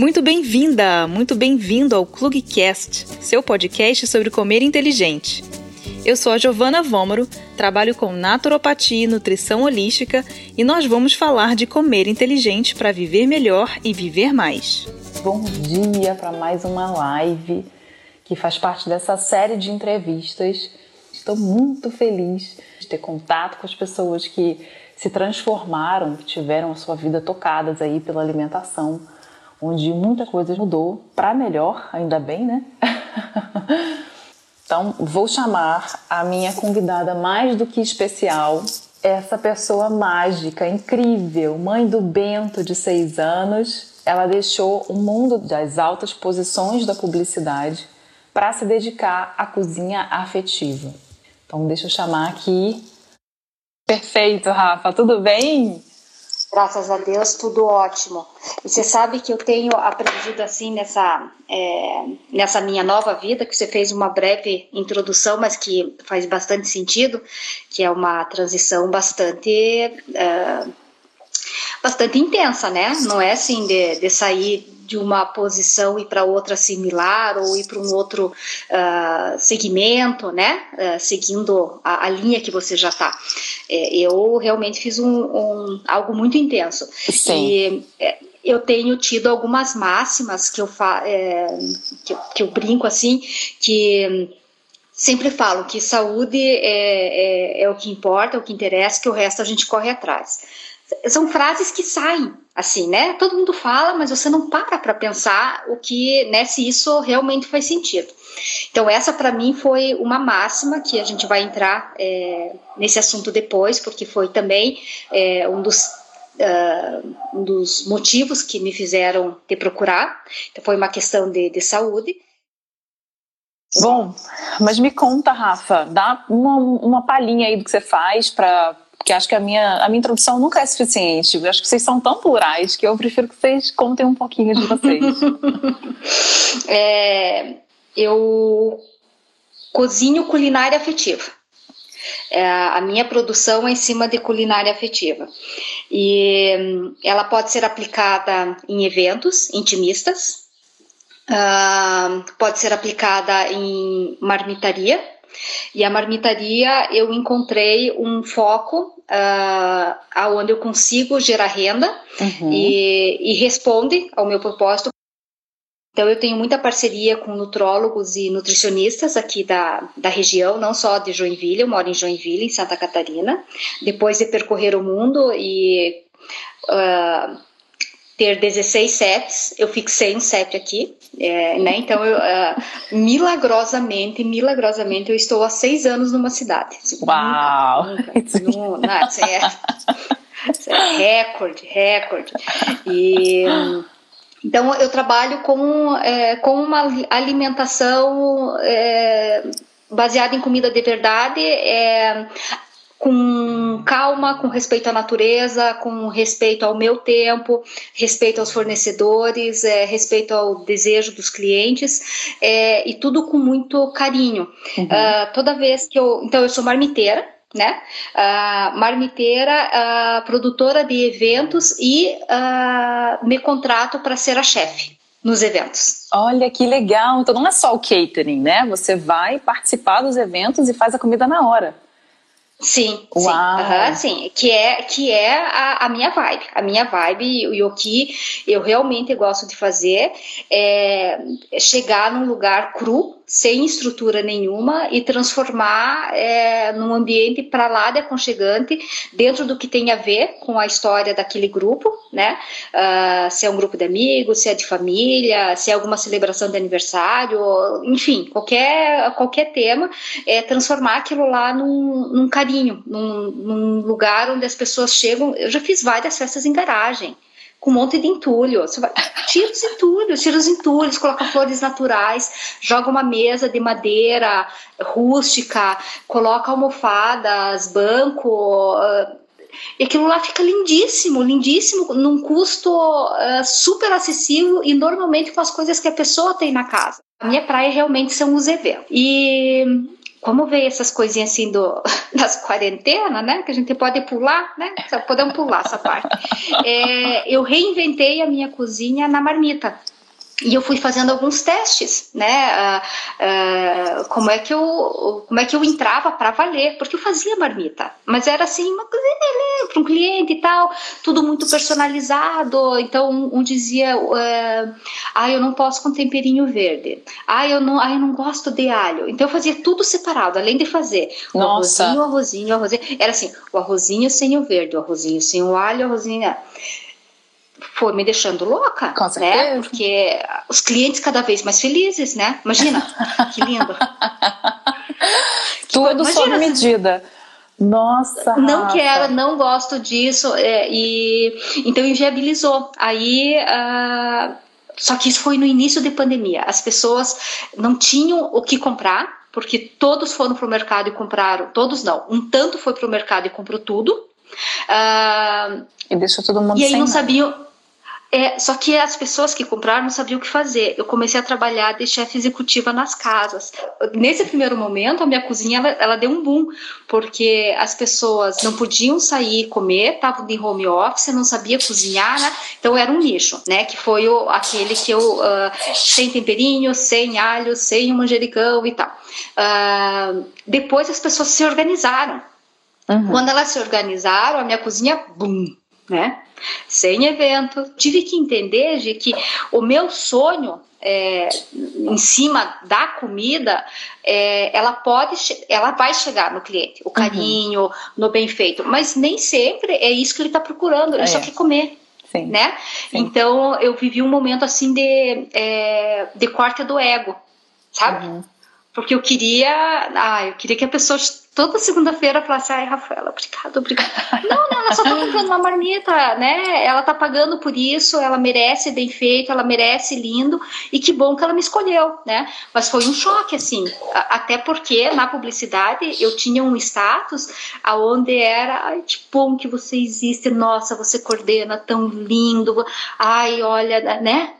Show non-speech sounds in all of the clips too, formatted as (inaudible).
Muito bem-vinda, muito bem-vindo ao Clugcast, seu podcast sobre comer inteligente. Eu sou a Giovana Vômoro, trabalho com naturopatia e nutrição holística e nós vamos falar de comer inteligente para viver melhor e viver mais. Bom dia para mais uma live que faz parte dessa série de entrevistas. Estou muito feliz de ter contato com as pessoas que se transformaram, que tiveram a sua vida tocadas aí pela alimentação, onde muita coisa mudou para melhor, ainda bem, né? Então, vou chamar a minha convidada mais do que especial, essa pessoa mágica, incrível, mãe do Bento de seis anos. Ela deixou o mundo das altas posições da publicidade para se dedicar à cozinha afetiva. Então, deixa eu chamar aqui. Perfeito, Rafa, tudo bem? Graças a Deus, tudo ótimo. E você sabe que eu tenho aprendido assim nessa, é, nessa minha nova vida, que você fez uma breve introdução, mas que faz bastante sentido, que é uma transição bastante. É, bastante intensa, né? Não é assim de, de sair de uma posição e para outra similar ou ir para um outro uh, segmento, né? Uh, seguindo a, a, linha que você já está. É, eu realmente fiz um, um, algo muito intenso. Sim. E, é, eu tenho tido algumas máximas que eu, fa é, que, que, eu brinco assim, que sempre falo que saúde é, é, é o que importa, é o que interessa, que o resto a gente corre atrás são frases que saem assim, né? Todo mundo fala, mas você não para para pensar o que, né, se isso realmente faz sentido. Então essa para mim foi uma máxima que a gente vai entrar é, nesse assunto depois, porque foi também é, um dos uh, um dos motivos que me fizeram te procurar. Então foi uma questão de, de saúde. Bom, mas me conta, Rafa, dá uma, uma palhinha aí do que você faz para porque acho que a minha, a minha introdução nunca é suficiente. Eu acho que vocês são tão plurais que eu prefiro que vocês contem um pouquinho de vocês. (laughs) é, eu cozinho culinária afetiva. É, a minha produção é em cima de culinária afetiva. E ela pode ser aplicada em eventos intimistas, uh, pode ser aplicada em marmitaria, e a marmitaria eu encontrei um foco uh, aonde eu consigo gerar renda uhum. e, e responde ao meu propósito. Então, eu tenho muita parceria com nutrólogos e nutricionistas aqui da, da região, não só de Joinville, eu moro em Joinville, em Santa Catarina. Depois de percorrer o mundo e uh, ter 16 CEPs, eu fixei um CEP aqui, é, né? Então, eu, uh, milagrosamente, milagrosamente, eu estou há seis anos numa cidade. Uau! Nunca, nunca, não, isso é, é recorde, recorde. E... Então, eu trabalho com, é, com uma alimentação é, baseada em comida de verdade, é, com calma, com respeito à natureza, com respeito ao meu tempo, respeito aos fornecedores, é, respeito ao desejo dos clientes é, e tudo com muito carinho. Uhum. Uh, toda vez que eu, então eu sou marmiteira, né? Uh, marmiteira, uh, produtora de eventos e me contrato para ser a chefe nos eventos. Olha que legal! Então não é só o catering, né? Você vai participar dos eventos e faz a comida na hora. Sim, Uau. sim, uhum, sim, que é que é a, a, minha vibe, a minha vibe e o que eu realmente gosto de fazer é chegar num lugar cru sem estrutura nenhuma e transformar é, num ambiente para lá de aconchegante dentro do que tem a ver com a história daquele grupo, né? Uh, se é um grupo de amigos, se é de família, se é alguma celebração de aniversário, enfim, qualquer, qualquer tema, é transformar aquilo lá num, num num, num lugar onde as pessoas chegam. Eu já fiz várias festas em garagem com um monte de entulho. Vai, tira os entulhos, tira os entulhos, coloca flores naturais, joga uma mesa de madeira rústica, coloca almofadas, banco. E aquilo lá fica lindíssimo, lindíssimo, num custo uh, super acessível e normalmente com as coisas que a pessoa tem na casa. A minha praia realmente são os eventos. E como veio essas coisinhas assim do, (laughs) das quarentenas, né? Que a gente pode pular, né? Podemos pular essa parte. É, eu reinventei a minha cozinha na marmita e eu fui fazendo alguns testes, né? Uh, uh, como é que eu como é que eu entrava para valer, porque eu fazia marmita, mas era assim uma coisa né, para um cliente e tal, tudo muito personalizado. Então um, dizia, uh, ah, eu não posso com temperinho verde, ah, eu não, ah, eu não gosto de alho. Então eu fazia tudo separado, além de fazer o arrozinho, o arrozinho, o arrozinho. Era assim, o arrozinho sem o verde, o arrozinho sem o alho, o arrozinho. Né? foi me deixando louca, Com né? Porque os clientes cada vez mais felizes, né? Imagina, (laughs) que lindo. Tudo sob medida. Nossa. Não Rafa. quero, não gosto disso é, e então inviabilizou. Aí uh, só que isso foi no início da pandemia. As pessoas não tinham o que comprar porque todos foram para o mercado e compraram. Todos não. Um tanto foi para o mercado e comprou tudo. Uh, e deixou todo mundo E aí não nada. sabiam é, só que as pessoas que compraram não sabiam o que fazer. Eu comecei a trabalhar de chefe executiva nas casas. Nesse primeiro momento, a minha cozinha ela, ela deu um boom, porque as pessoas não podiam sair comer, estavam em home office, não sabia cozinhar, né? Então era um nicho, né? Que foi o, aquele que eu uh, sem temperinho, sem alho, sem manjericão e tal. Uh, depois as pessoas se organizaram. Uhum. Quando elas se organizaram, a minha cozinha, boom, né? sem evento. Tive que entender de que o meu sonho é, em cima da comida, é, ela pode, ela vai chegar no cliente, o uhum. carinho, uhum. no bem feito, mas nem sempre é isso que ele está procurando, ele é. só quer comer. Sim. Né? Sim. Então eu vivi um momento assim de, é, de corte do ego, sabe? Uhum. Porque eu queria, ah, eu queria que a pessoa toda segunda-feira falasse, ai, Rafaela, obrigada, obrigada. (laughs) não, não, ela só tá comprando uma marmita, né? Ela tá pagando por isso, ela merece bem feito, ela merece lindo, e que bom que ela me escolheu, né? Mas foi um choque, assim, até porque na publicidade eu tinha um status aonde era, ai, que bom que você existe, nossa, você coordena tão lindo, ai, olha, né?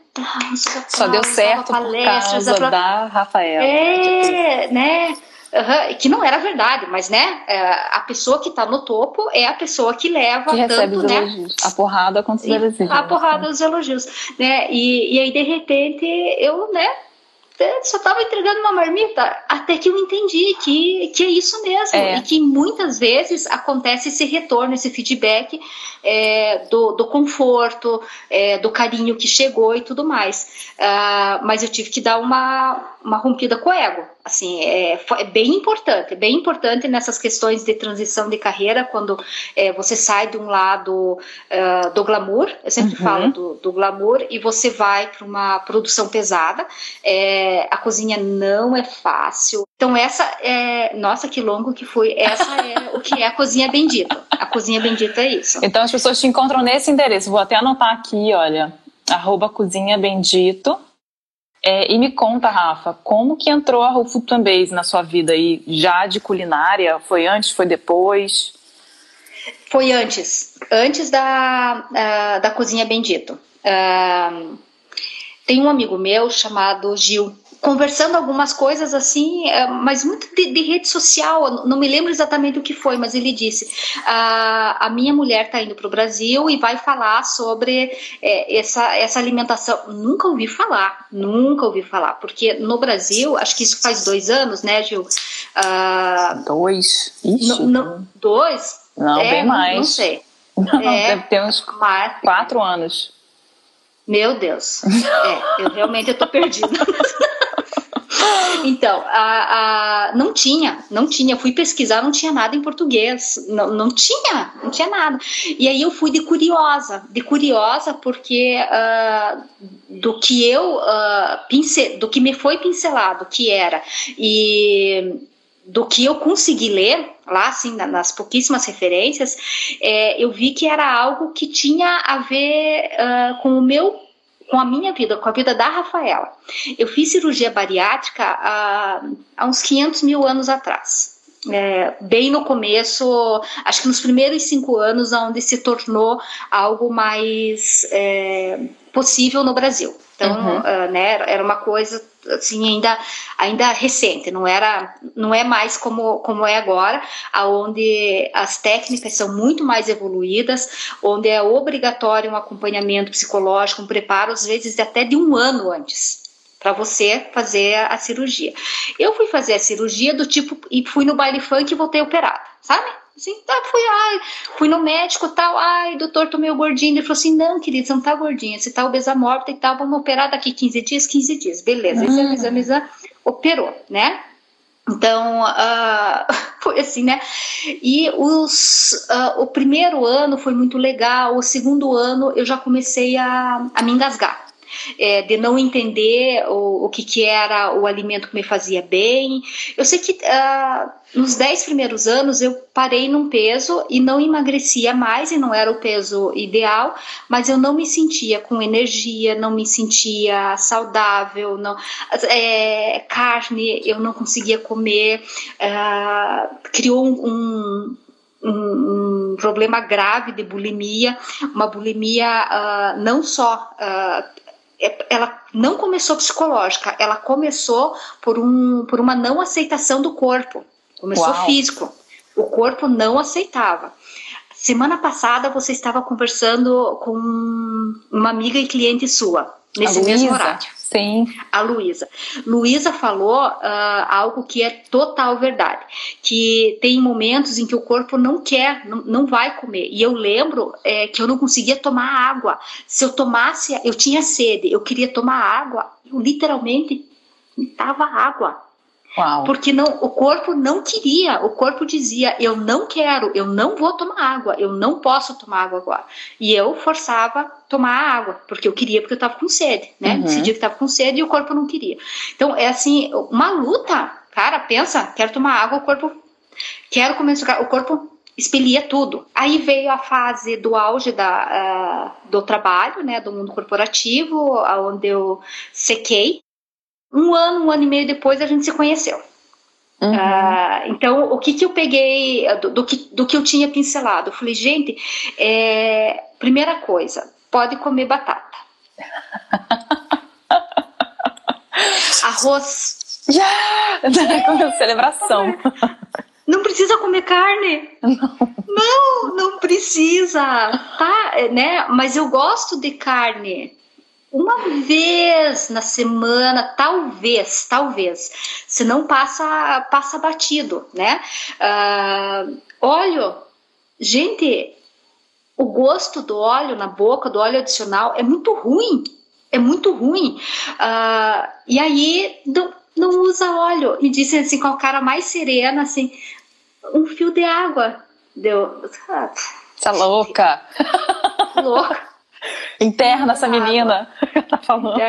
Só deu certo palestras, por causa da Rafaela. É, né? Uhum, que não era verdade, mas né, é, a pessoa que está no topo é a pessoa que leva que tanto, né, elogios. A porrada com os elogios. A porrada dos elogios, né? E, e aí de repente eu, né, só estava entregando uma marmita até que eu entendi que, que é isso mesmo é. e que muitas vezes acontece esse retorno, esse feedback é, do, do conforto, é, do carinho que chegou e tudo mais. Uh, mas eu tive que dar uma, uma rompida com o ego. Assim, é, é bem importante, é bem importante nessas questões de transição de carreira, quando é, você sai de um lado uh, do glamour, eu sempre uhum. falo do, do, glamour, e você vai para uma produção pesada. É, a cozinha não é fácil. Então, essa é. Nossa, que longo que foi. Essa é o que é a cozinha bendita. A cozinha bendita é isso. Então, as pessoas te encontram nesse endereço. Vou até anotar aqui, olha. Arroba Cozinha Bendito é, e me conta, Rafa, como que entrou a Whole Food Base na sua vida aí, já de culinária? Foi antes, foi depois? Foi antes, antes da, uh, da Cozinha Bendito. Uh, tem um amigo meu chamado Gil, conversando algumas coisas assim, é, mas muito de, de, rede social, não me lembro exatamente o que foi, mas ele disse: a, a minha mulher está indo para o Brasil e vai falar sobre é, essa, essa alimentação. Nunca ouvi falar, nunca ouvi falar, porque no Brasil, acho que isso faz dois anos, né, Gil? Uh, dois? Ixi. dois? Não, é, bem mais. (laughs) Não sei. Não, é, deve ter uns mas... quatro anos. Meu Deus. É, eu realmente tô perdida. (laughs) Então, a, a, não tinha, não tinha. Fui pesquisar, não tinha nada em português. Não, não tinha, não tinha nada. E aí eu fui de curiosa, de curiosa porque uh, do que eu uh, pince, do que me foi pincelado, que era e do que eu consegui ler lá, assim, nas pouquíssimas referências, é, eu vi que era algo que tinha a ver uh, com o meu com a minha vida, com a vida da Rafaela. Eu fiz cirurgia bariátrica há, há uns 500 mil anos atrás. é, bem no começo, acho que nos primeiros cinco anos, onde se tornou algo mais é, possível no Brasil. Então, uhum. uh, né, era uma coisa assim ainda ainda recente, não era não é mais como como é agora, aonde as técnicas são muito mais evoluídas, onde é obrigatório um acompanhamento psicológico, um preparo às vezes até de um ano antes para você fazer a cirurgia. Eu fui fazer a cirurgia do tipo e fui no baile funk e voltei operada, sabe? Assim, tá, fui, ai, fui no médico tal, ai, doutor, tô meio gordinho. Ele falou assim: não, querida, você não tá gordinha, você tá obesa mórbida e tal, vamos operar daqui 15 dias, 15 dias. Beleza, exame, uhum. exame, exame, operou, né? Então, uh, (laughs) foi assim, né? E os, uh, o primeiro ano foi muito legal, o segundo ano eu já comecei a, a me engasgar é, de não entender o, o que, que era o alimento que me fazia bem. Eu sei que uh, nos dez primeiros anos eu parei num peso e não emagrecia mais, e não era o peso ideal, mas eu não me sentia com energia, não me sentia saudável, não, é, carne eu não conseguia comer, uh, criou um, um, um, problema grave de bulimia, uma bulimia uh, não só uh, ela não começou psicológica, ela começou por, um, por uma não aceitação do corpo. Começou Uau. físico. O corpo não aceitava. Semana passada você estava conversando com uma amiga e cliente sua, nesse mesmo horário. Sim. A Luísa. Luísa falou uh, algo que é total verdade, que tem momentos em que o corpo não quer, não, não vai comer. E eu lembro é, que eu não conseguia tomar água. Se eu tomasse, eu tinha sede, eu queria tomar água, eu literalmente me dava água. Uau. Porque não, o corpo não queria, o corpo dizia: eu não quero, eu não vou tomar água, eu não posso tomar água agora. E eu forçava tomar água, porque eu queria, porque eu estava com sede, né? Uhum. Decidia que estava com sede e o corpo não queria. Então é assim, uma luta, cara, pensa, quero tomar água, o corpo, quero começar, o corpo expelia tudo. Aí veio a fase do auge da, uh, do trabalho, né, do mundo corporativo, onde eu sequei um ano, um ano e meio depois a gente se conheceu. Uhum. Uh, então, o que, que eu peguei do, do, que, do que eu tinha pincelado? Eu falei, gente, é, primeira coisa, pode comer batata. (laughs) Arroz. Yeah! celebração. Não precisa comer carne. Não. não, não precisa, tá? É, né? Mas eu gosto de carne uma vez na semana, talvez, talvez. Se não passa, passa batido, né? Uh, óleo, gente, o gosto do óleo na boca, do óleo adicional, é muito ruim. É muito ruim. Uh, e aí não, não usa óleo. E dizem assim com a cara mais serena, assim, um fio de água. Deu. Você é louca. (laughs) Louca. Interna essa menina. (laughs) tá falando.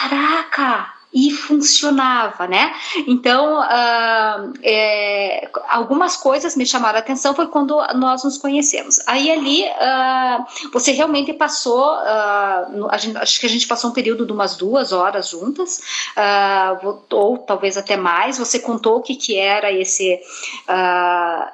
Caraca! E funcionava, né? Então, uh, é, algumas coisas me chamaram a atenção foi quando nós nos conhecemos. Aí ali, uh, você realmente passou, uh, gente, acho que a gente passou um período de umas duas horas juntas, ou talvez até mais. Você contou o que, que era esse,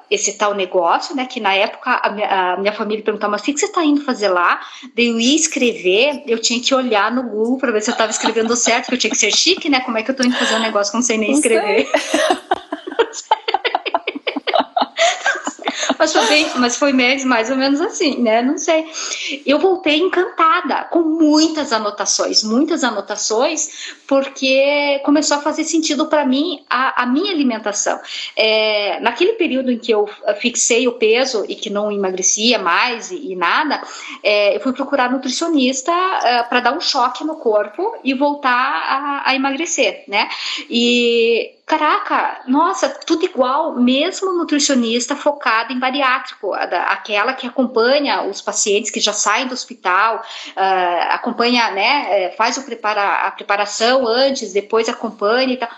esse tal negócio, né? Que na época a minha, a minha família perguntava, mas o que, que você está indo fazer lá? Daí eu ia escrever, eu tinha que olhar no Google para ver se eu estava escrevendo certo, que eu tinha que ser chique, né? Como é que eu tô indo fazer um negócio que eu não sei nem escrever? Sei. (laughs) mas foi, bem, mas foi mais ou menos assim, né? Não sei. Eu voltei encantada, com muitas anotações, muitas anotações, porque começou a fazer sentido para mim a, a, minha alimentação. É, naquele período em que eu fixei o peso e que não emagrecia mais e, e nada, é, eu fui procurar nutricionista é, para dar um choque no corpo e voltar a, a emagrecer, né? E caraca, nossa, tudo igual, mesmo nutricionista focada em bariátrico, aquela que acompanha os pacientes que já saem do hospital, uh, acompanha, né, é, faz o prepara, a preparação antes, depois acompanha e tal.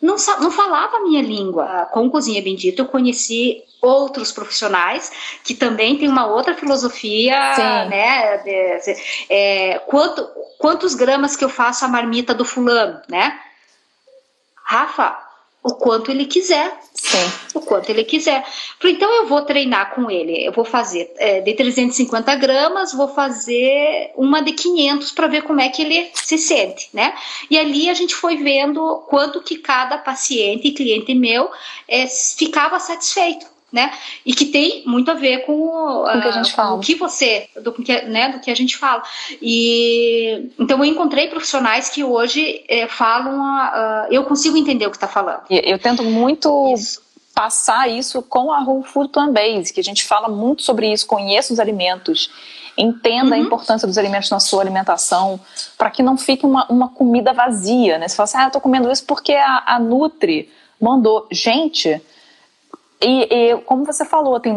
Não, não falava a minha língua. Com Cozinha Bendita, eu conheci outros profissionais que também têm uma outra filosofia, Sim. né? De, de, é, quanto, quantos gramas que eu faço a marmita do fulano, né? Rafa, o quanto ele quiser. Sim. O quanto ele quiser. Então eu vou treinar com ele. Eu vou fazer é, de 350 gramas, vou fazer uma de 500 para ver como é que ele se sente, né? E ali a gente foi vendo quanto que cada paciente e cliente meu é, ficava satisfeito né? E que tem muito a ver com, com o que a gente fala. o que você, do que, né, do que a gente fala. E então eu encontrei profissionais que hoje é, falam, uh, eu consigo entender o que está falando. Eu tento muito isso. passar isso com a Whole Food Plant Base, que a gente fala muito sobre isso, conheça os alimentos. Entenda uhum. a importância dos alimentos na sua alimentação, para que não fique uma, uma comida vazia, né? Você fala assim, ah, eu tô comendo isso porque a, a Nutri mandou. Gente, e, e, como você falou, tem,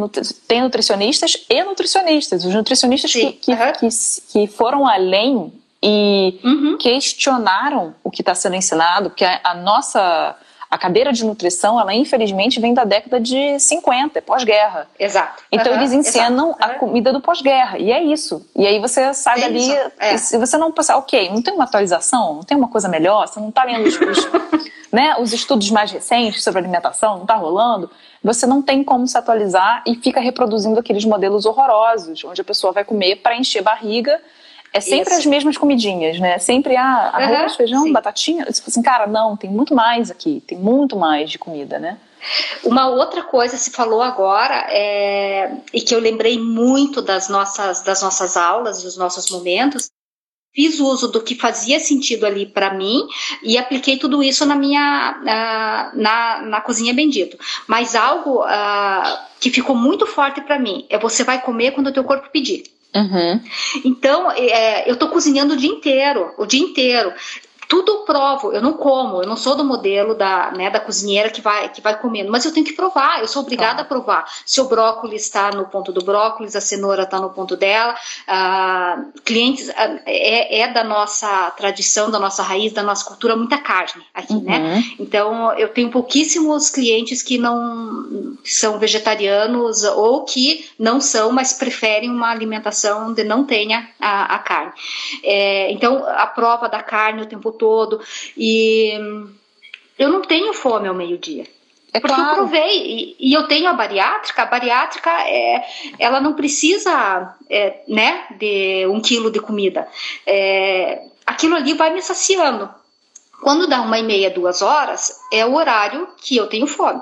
tem nutricionistas e nutricionistas. Os nutricionistas que, que, uhum. que, que, foram além e uhum. questionaram o que está sendo ensinado, porque a, a, nossa a cadeira de nutrição, ela infelizmente vem da década de 50, é pós-guerra. Exato. Então uhum. eles ensinam a comida do pós-guerra, e é isso. E aí você sai é dali, é. se você não pensar, ok, não tem uma atualização, não tem uma coisa melhor, você não está lendo os, os, (laughs) né, os estudos mais recentes sobre alimentação, não está rolando você não tem como se atualizar e fica reproduzindo aqueles modelos horrorosos, onde a pessoa vai comer para encher barriga. É sempre Isso. as mesmas comidinhas, né? Sempre ah, arroz, uhum, feijão, sim. batatinha. Tipo assim, cara, não, tem muito mais aqui, tem muito mais de comida, né? Uma outra coisa se falou agora é, e que eu lembrei muito das nossas das nossas aulas, dos nossos momentos, fiz uso do que fazia sentido ali para mim e apliquei tudo isso na minha uh, na, na cozinha bendito. Mas algo uh, que ficou muito forte para mim é você vai comer quando o teu corpo pedir. Uhum. Então, é, eu estou cozinhando o dia inteiro, o dia inteiro tudo provo, eu não como, eu não sou do modelo da, né, da cozinheira que vai, que vai comendo, mas eu tenho que provar, eu sou obrigada tá. a provar. Se o brócolis está no ponto do brócolis, a cenoura está no ponto dela, ah, clientes, ah, é, é, da nossa tradição, da nossa raiz, da nossa cultura, muita carne aqui, né? uhum. né? Então, eu tenho pouquíssimos clientes que não são vegetarianos ou que não são, mas preferem uma alimentação onde não tenha a, a carne. É, então, a prova da carne o tempo todo todo. E eu não tenho fome ao meio-dia. É porque claro. eu provei, e, e, eu tenho a bariátrica, a bariátrica é, ela não precisa é, né, de um quilo de comida. É, aquilo ali vai me saciando. Quando dá uma e meia, duas horas, é o horário que eu tenho fome.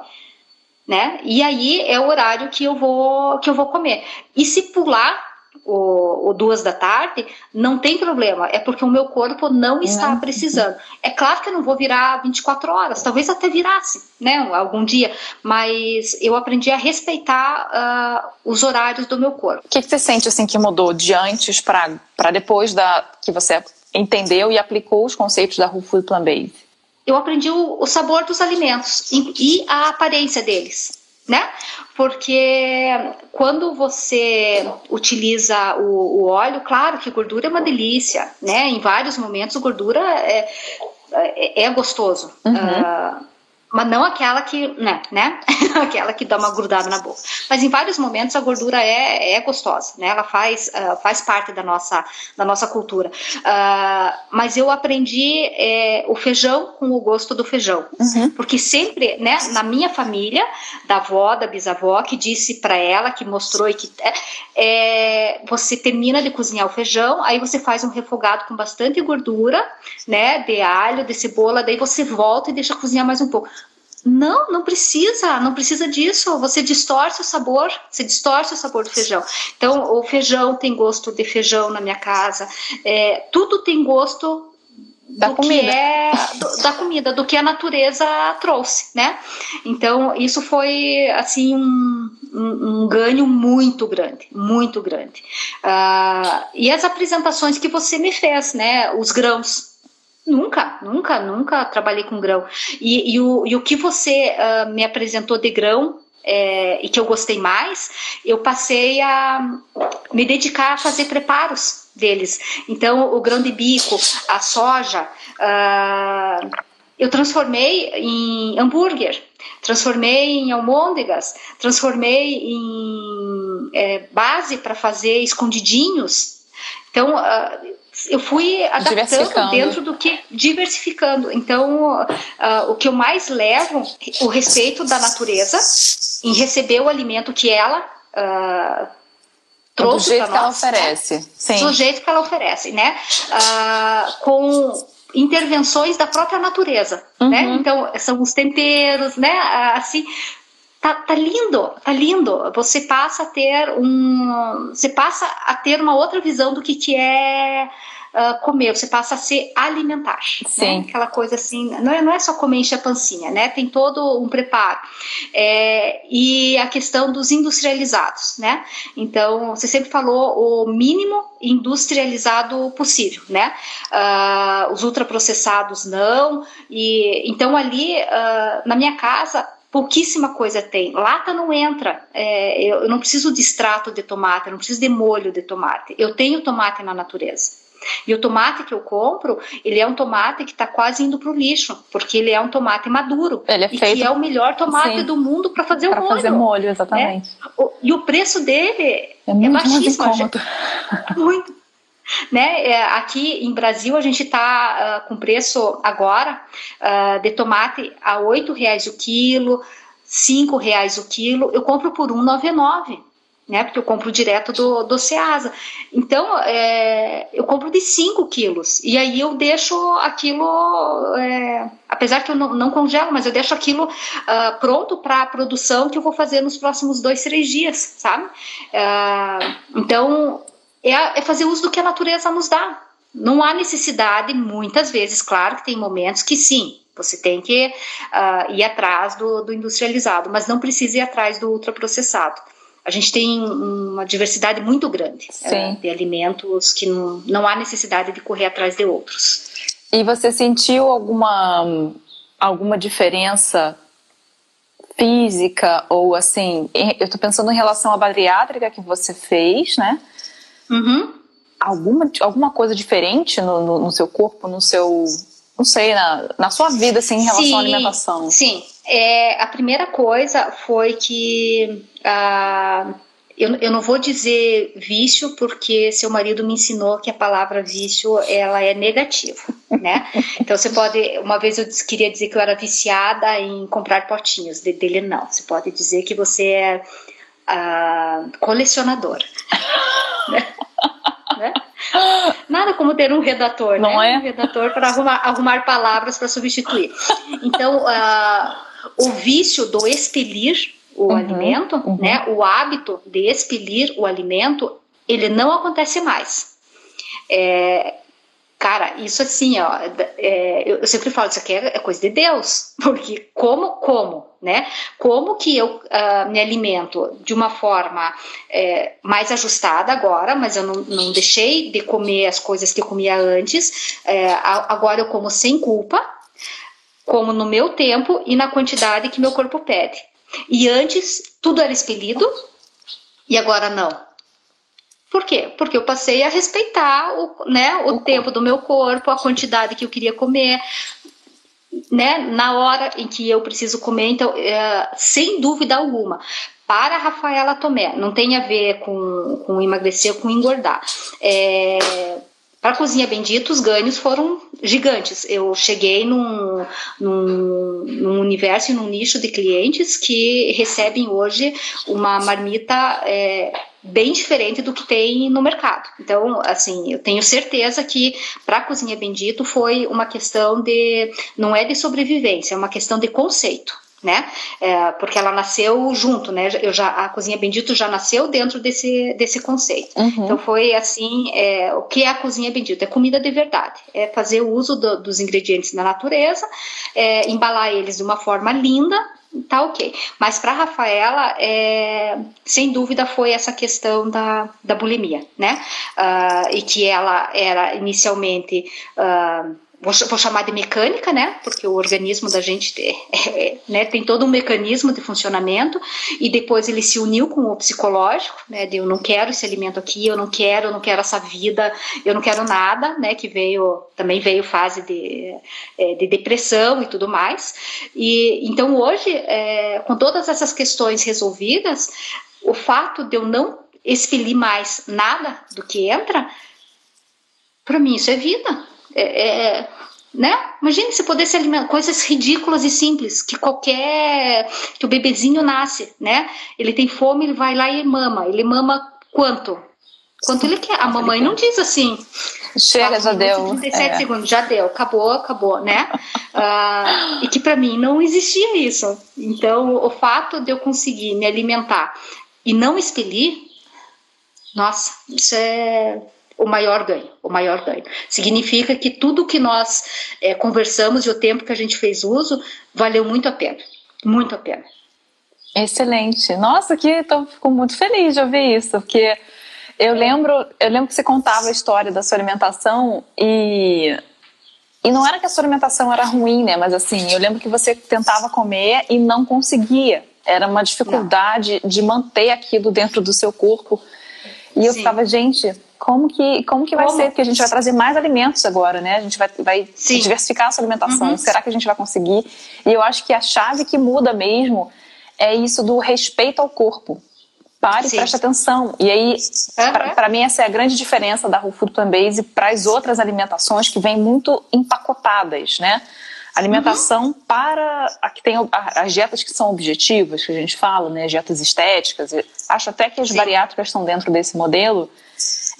Né? E aí é o horário que eu vou que eu vou comer. E se pular ou, ou, duas da tarde, não tem problema, é porque o meu corpo não está não. precisando. É claro que eu não vou virar 24 horas, talvez até virasse, né, algum dia, mas eu aprendi a respeitar uh, os horários do meu corpo. O que, que você sente assim que mudou de antes para depois da que você entendeu e aplicou os conceitos da Whole Food Plant Based? Eu aprendi o, o sabor dos alimentos e, e a aparência deles né? Porque quando você utiliza o, o, óleo, claro que gordura é uma delícia, né? Em vários momentos, gordura é, é, é gostoso. Uhum. Uh, mas não aquela que, né, né? (laughs) aquela que dá uma grudada na boca. Mas em vários momentos a gordura é, é gostosa, né? Ela faz, uh, faz parte da nossa, da nossa cultura. Uh, mas eu aprendi é, o feijão com o gosto do feijão, uhum. porque sempre, né, na minha família, da avó, da bisavó, que disse para ela, que mostrou e que é, é, você termina de cozinhar o feijão, aí você faz um refogado com bastante gordura, né, de alho, de cebola, daí você volta e deixa cozinhar mais um pouco. Não, não precisa, não precisa disso. Você distorce o sabor, você distorce o sabor do feijão. Então, o feijão tem gosto de feijão na minha casa. É, tudo tem gosto da comida. É, do, da comida, do que a natureza trouxe, né? Então, isso foi, assim, um, um, um ganho muito grande, muito grande. Uh, e as apresentações que você me fez, né? Os grãos, Nunca, nunca, nunca trabalhei com grão. E, e, o, e o que você uh, me apresentou de grão é, e que eu gostei mais, eu passei a me dedicar a fazer preparos deles. Então, o grão de bico, a soja, uh, eu transformei em hambúrguer, transformei em almôndegas, transformei em é, base para fazer escondidinhos. Então, uh, eu fui adaptando dentro do que diversificando. Então, uh, o que eu mais levo o respeito da natureza em receber o alimento que ela uh, trouxe do jeito que nós, ela oferece, né? Sim. do jeito que ela oferece, né? Uh, com intervenções da própria natureza, né? uhum. né? Então são os temperos, né? Assim, Tá, tá, lindo, tá lindo. Você passa a ter um, você passa a ter uma outra visão do que que é uh, comer. Você passa a se alimentar. Né? Sim. Né? Aquela coisa assim, não é, não é só comer encher a pancinha, né? Tem todo um preparo. É, e a questão dos industrializados, né? Então, você sempre falou o mínimo industrializado possível, né? Uh, os ultraprocessados não. E então ali uh, na minha casa pouquíssima coisa tem. Lata não entra. É, eu não preciso de extrato de tomate, eu não preciso de molho de tomate. Eu tenho tomate na natureza. E o tomate que eu compro, ele é um tomate que está quase indo para o lixo, porque ele é um tomate maduro. Ele é feito... E que é o melhor tomate Sim. do mundo para fazer o molho. Para fazer molho, exatamente. Né? E o preço dele é, é baixíssimo. Muito. Né? É, aqui em Brasil a gente está uh, com preço agora uh, de tomate a oito reais o quilo, cinco reais o quilo. Eu compro por um nove né? Porque eu compro direto do, do Ceasa. Então, é, eu compro de 5 quilos. E aí eu deixo aquilo, é, apesar que eu não, não, congelo, mas eu deixo aquilo uh, pronto para a produção que eu vou fazer nos próximos dois, três dias, sabe? Uh, então, é, é fazer uso do que a natureza nos dá. Não há necessidade, muitas vezes, claro que tem momentos que sim, você tem que uh, ir atrás do, do, industrializado, mas não precisa ir atrás do ultraprocessado. A gente tem uma diversidade muito grande uh, de alimentos que não, não há necessidade de correr atrás de outros. E você sentiu alguma, alguma diferença física ou assim? Eu estou pensando em relação à bariátrica que você fez, né? Uhum. Alguma, alguma coisa diferente no, no, no, seu corpo, no seu. Não sei, na, na sua vida, assim, em relação sim, à alimentação? Sim. É, a primeira coisa foi que. Ah, eu, eu não vou dizer vício porque seu marido me ensinou que a palavra vício ela é negativa, né? (laughs) Então você pode, uma vez eu queria dizer que eu era viciada em comprar potinhos, de, dele não. Você pode dizer que você é uh, colecionadora. (laughs) né? (laughs) né? Nada como ter um redator, Não né? É? Um redator para arrumar, arrumar palavras para substituir. Então, uh, o vício do expelir o uhum, alimento, uhum. né? O hábito de expelir o alimento, ele não acontece mais. É, Cara, isso assim, ó, é, eu sempre falo, isso aqui é, é, coisa de Deus, (laughs) porque como, como, né? Como que eu uh, me alimento de uma forma é, mais ajustada agora, mas eu não, não, deixei de comer as coisas que eu comia antes, é, agora eu como sem culpa, como no meu tempo e na quantidade que meu corpo pede. E antes tudo era expelido e agora não por quê? Porque eu passei a respeitar o, né, o tempo do meu corpo, a quantidade que eu queria comer, né, na hora em que eu preciso comer. Então, é, sem dúvida alguma, para a Rafaela Tomé, não tem a ver com, com emagrecer, com engordar. É, para a Cozinha Bendita, os ganhos foram gigantes. Eu cheguei num, num, num universo e num nicho de clientes que recebem hoje uma marmita é, bem diferente do que tem no mercado. Então, assim, eu tenho certeza que para a Cozinha Bendito foi uma questão de. não é de sobrevivência, é uma questão de conceito né? É, porque ela nasceu junto, né? Eu já a cozinha bendito já nasceu dentro desse desse conceito. Uhum. Então foi assim, é, o que é a cozinha bendito? É comida de verdade. É fazer o uso do, dos ingredientes da natureza, é, embalar eles de uma forma linda. Tá ok, mas para Rafaela, é, sem dúvida, foi essa questão da, da bulimia, né? Uh, e que ela era inicialmente uh, vou, chamar de mecânica, né? Porque o organismo da gente é, é, né, tem todo um mecanismo de funcionamento e depois ele se uniu com o psicológico, né? De eu não quero esse alimento aqui, eu não quero, eu não quero essa vida, eu não quero nada, né? Que veio também veio fase de, é, de depressão e tudo mais. E então hoje, é, com todas essas questões resolvidas, o fato de eu não expelir mais nada do que entra Para mim, isso é vida. É, é, é né? Imagine se pudesse alimentar coisas ridículas e simples que qualquer que o bebezinho nasce, né? Ele tem fome, ele vai lá e mama. Ele mama quanto? Quanto ele quer. A mamãe não diz assim. Chega, já deu. 37 é. segundos, já deu, acabou, acabou, né? uh, (laughs) e que para mim não existia isso. Então, o fato de eu conseguir me alimentar e não expelir, nossa, isso é o maior ganho, o maior ganho. Significa que tudo que nós é, conversamos e o tempo que a gente fez uso valeu muito a pena, muito a pena. Excelente. Nossa, que então fico muito feliz de ouvir isso, porque eu lembro, eu lembro que você contava a história da sua alimentação e e não era que a sua alimentação era ruim, né? Mas assim, eu lembro que você tentava comer e não conseguia. Era uma dificuldade não. de manter aquilo dentro do seu corpo. E eu Sim. ficava, gente, como que, como que vai ser? Porque a gente vai trazer mais alimentos agora, né? A gente vai, vai diversificar a sua alimentação. Uhum. Será que a gente vai conseguir? E eu acho que a chave que muda mesmo é isso do respeito ao corpo. Pare e preste atenção. E aí, uhum. para mim, essa é a grande diferença da Whole Food Plant Base para as outras alimentações que vêm muito empacotadas, né? Alimentação uhum. para a que tem as dietas que são objetivas, que a gente fala, né? Dietas estéticas. Acho até que as Sim. bariátricas estão dentro desse modelo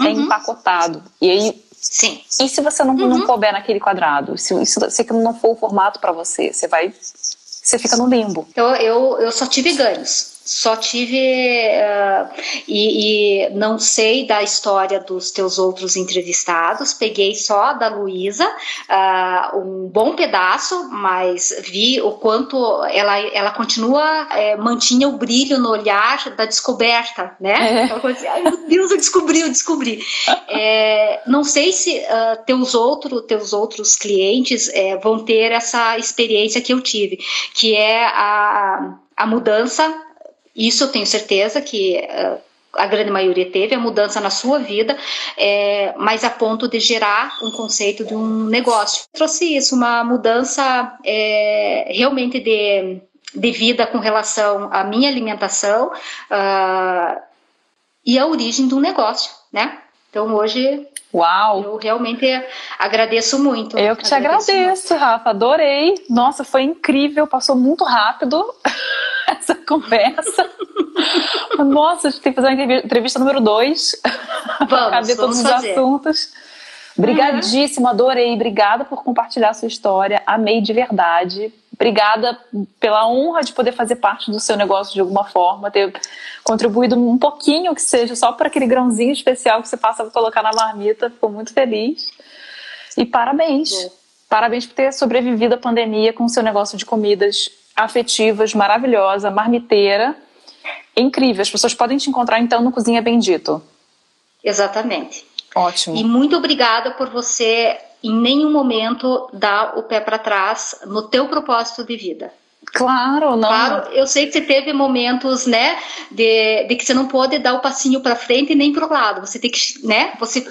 uhum. é empacotado. E aí. Sim. E se você não, uhum. não couber naquele quadrado? Se, se, se não for o formato para você, você vai. Você fica no limbo. Eu, eu, eu só tive ganhos só tive uh, e, e, não sei da história dos teus outros entrevistados, peguei só da Luísa uh, um bom pedaço, mas vi o quanto ela, ela continua, é, mantinha o brilho no olhar da descoberta, né? É. Coisa, Ai, meu Deus, eu descobri, eu descobri. é, (laughs) não sei se uh, teus, outro, teus outros clientes é, vão ter essa experiência que eu tive, que é a, a mudança isso eu tenho certeza que uh, a grande maioria teve, a mudança na sua vida, é, mas a ponto de gerar um conceito de um negócio. Trouxe isso, uma mudança é, realmente de, de vida com relação à minha alimentação uh, e a origem do negócio, né? Então hoje Uau! Eu realmente agradeço muito. Eu que te agradeço, agradeço Rafa. Adorei. Nossa, foi incrível, passou muito rápido. (laughs) (laughs) essa conversa. (laughs) Nossa, a gente tem que fazer uma entrevista número dois. (laughs) Vamos, Cadê todos os fazer. assuntos? Obrigadíssima, adorei. Obrida por compartilhar a sua história. Amei de verdade. Obrigada pela honra de poder fazer parte do seu negócio de alguma forma, ter contribuído um pouquinho que seja, só para aquele grãozinho especial que você passa para colocar na marmita. Fico muito feliz. E parabéns. Parabéns por ter sobrevivido à pandemia com o seu negócio de comidas afetivas, maravilhosa, marmiteira, incrível. As pessoas podem te encontrar então no Cozinha Bendito. Exatamente. Ótimo. E muito obrigada por você em nenhum momento dar o pé para trás no teu propósito de vida. Claro, não. Claro, eu sei que você teve momentos, né, de, de que você não pode dar o passinho para frente nem para o lado. Você tem que, né, você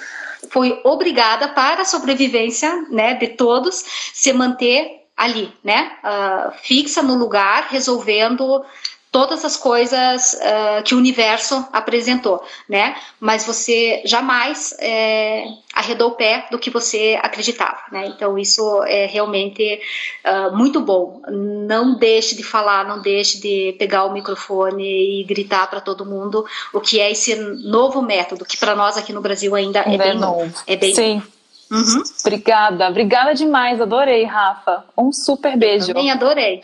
foi obrigada para a sobrevivência, né, de todos, se manter ali, né? Uh, fixa no lugar, resolvendo todas as coisas uh, que o universo apresentou, né? Mas você jamais é, arredou o pé do que você acreditava, né? Então isso é realmente uh, muito bom. Não deixe de falar, não deixe de pegar o microfone e gritar para todo mundo o que é esse novo método que para nós aqui no Brasil ainda é, é bem novo. novo. É bem Sim. Novo. Uhum. Obrigada, obrigada demais, adorei, Rafa. Um super beijo. Eu também adorei.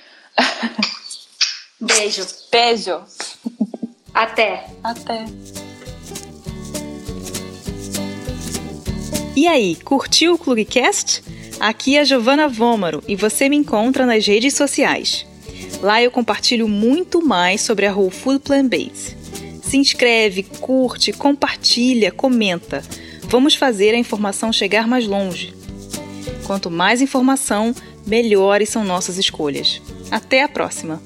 beijo. Beijo. Até. Até. E aí, curtiu o Clubcast? Aqui é a Giovana Vômaro e você me encontra nas redes sociais. Lá eu compartilho muito mais sobre a Whole Food Plant Base. Se inscreve, curte, compartilha, comenta Vamos fazer a informação chegar mais longe. Quanto mais informação, melhores são nossas escolhas. Até a próxima!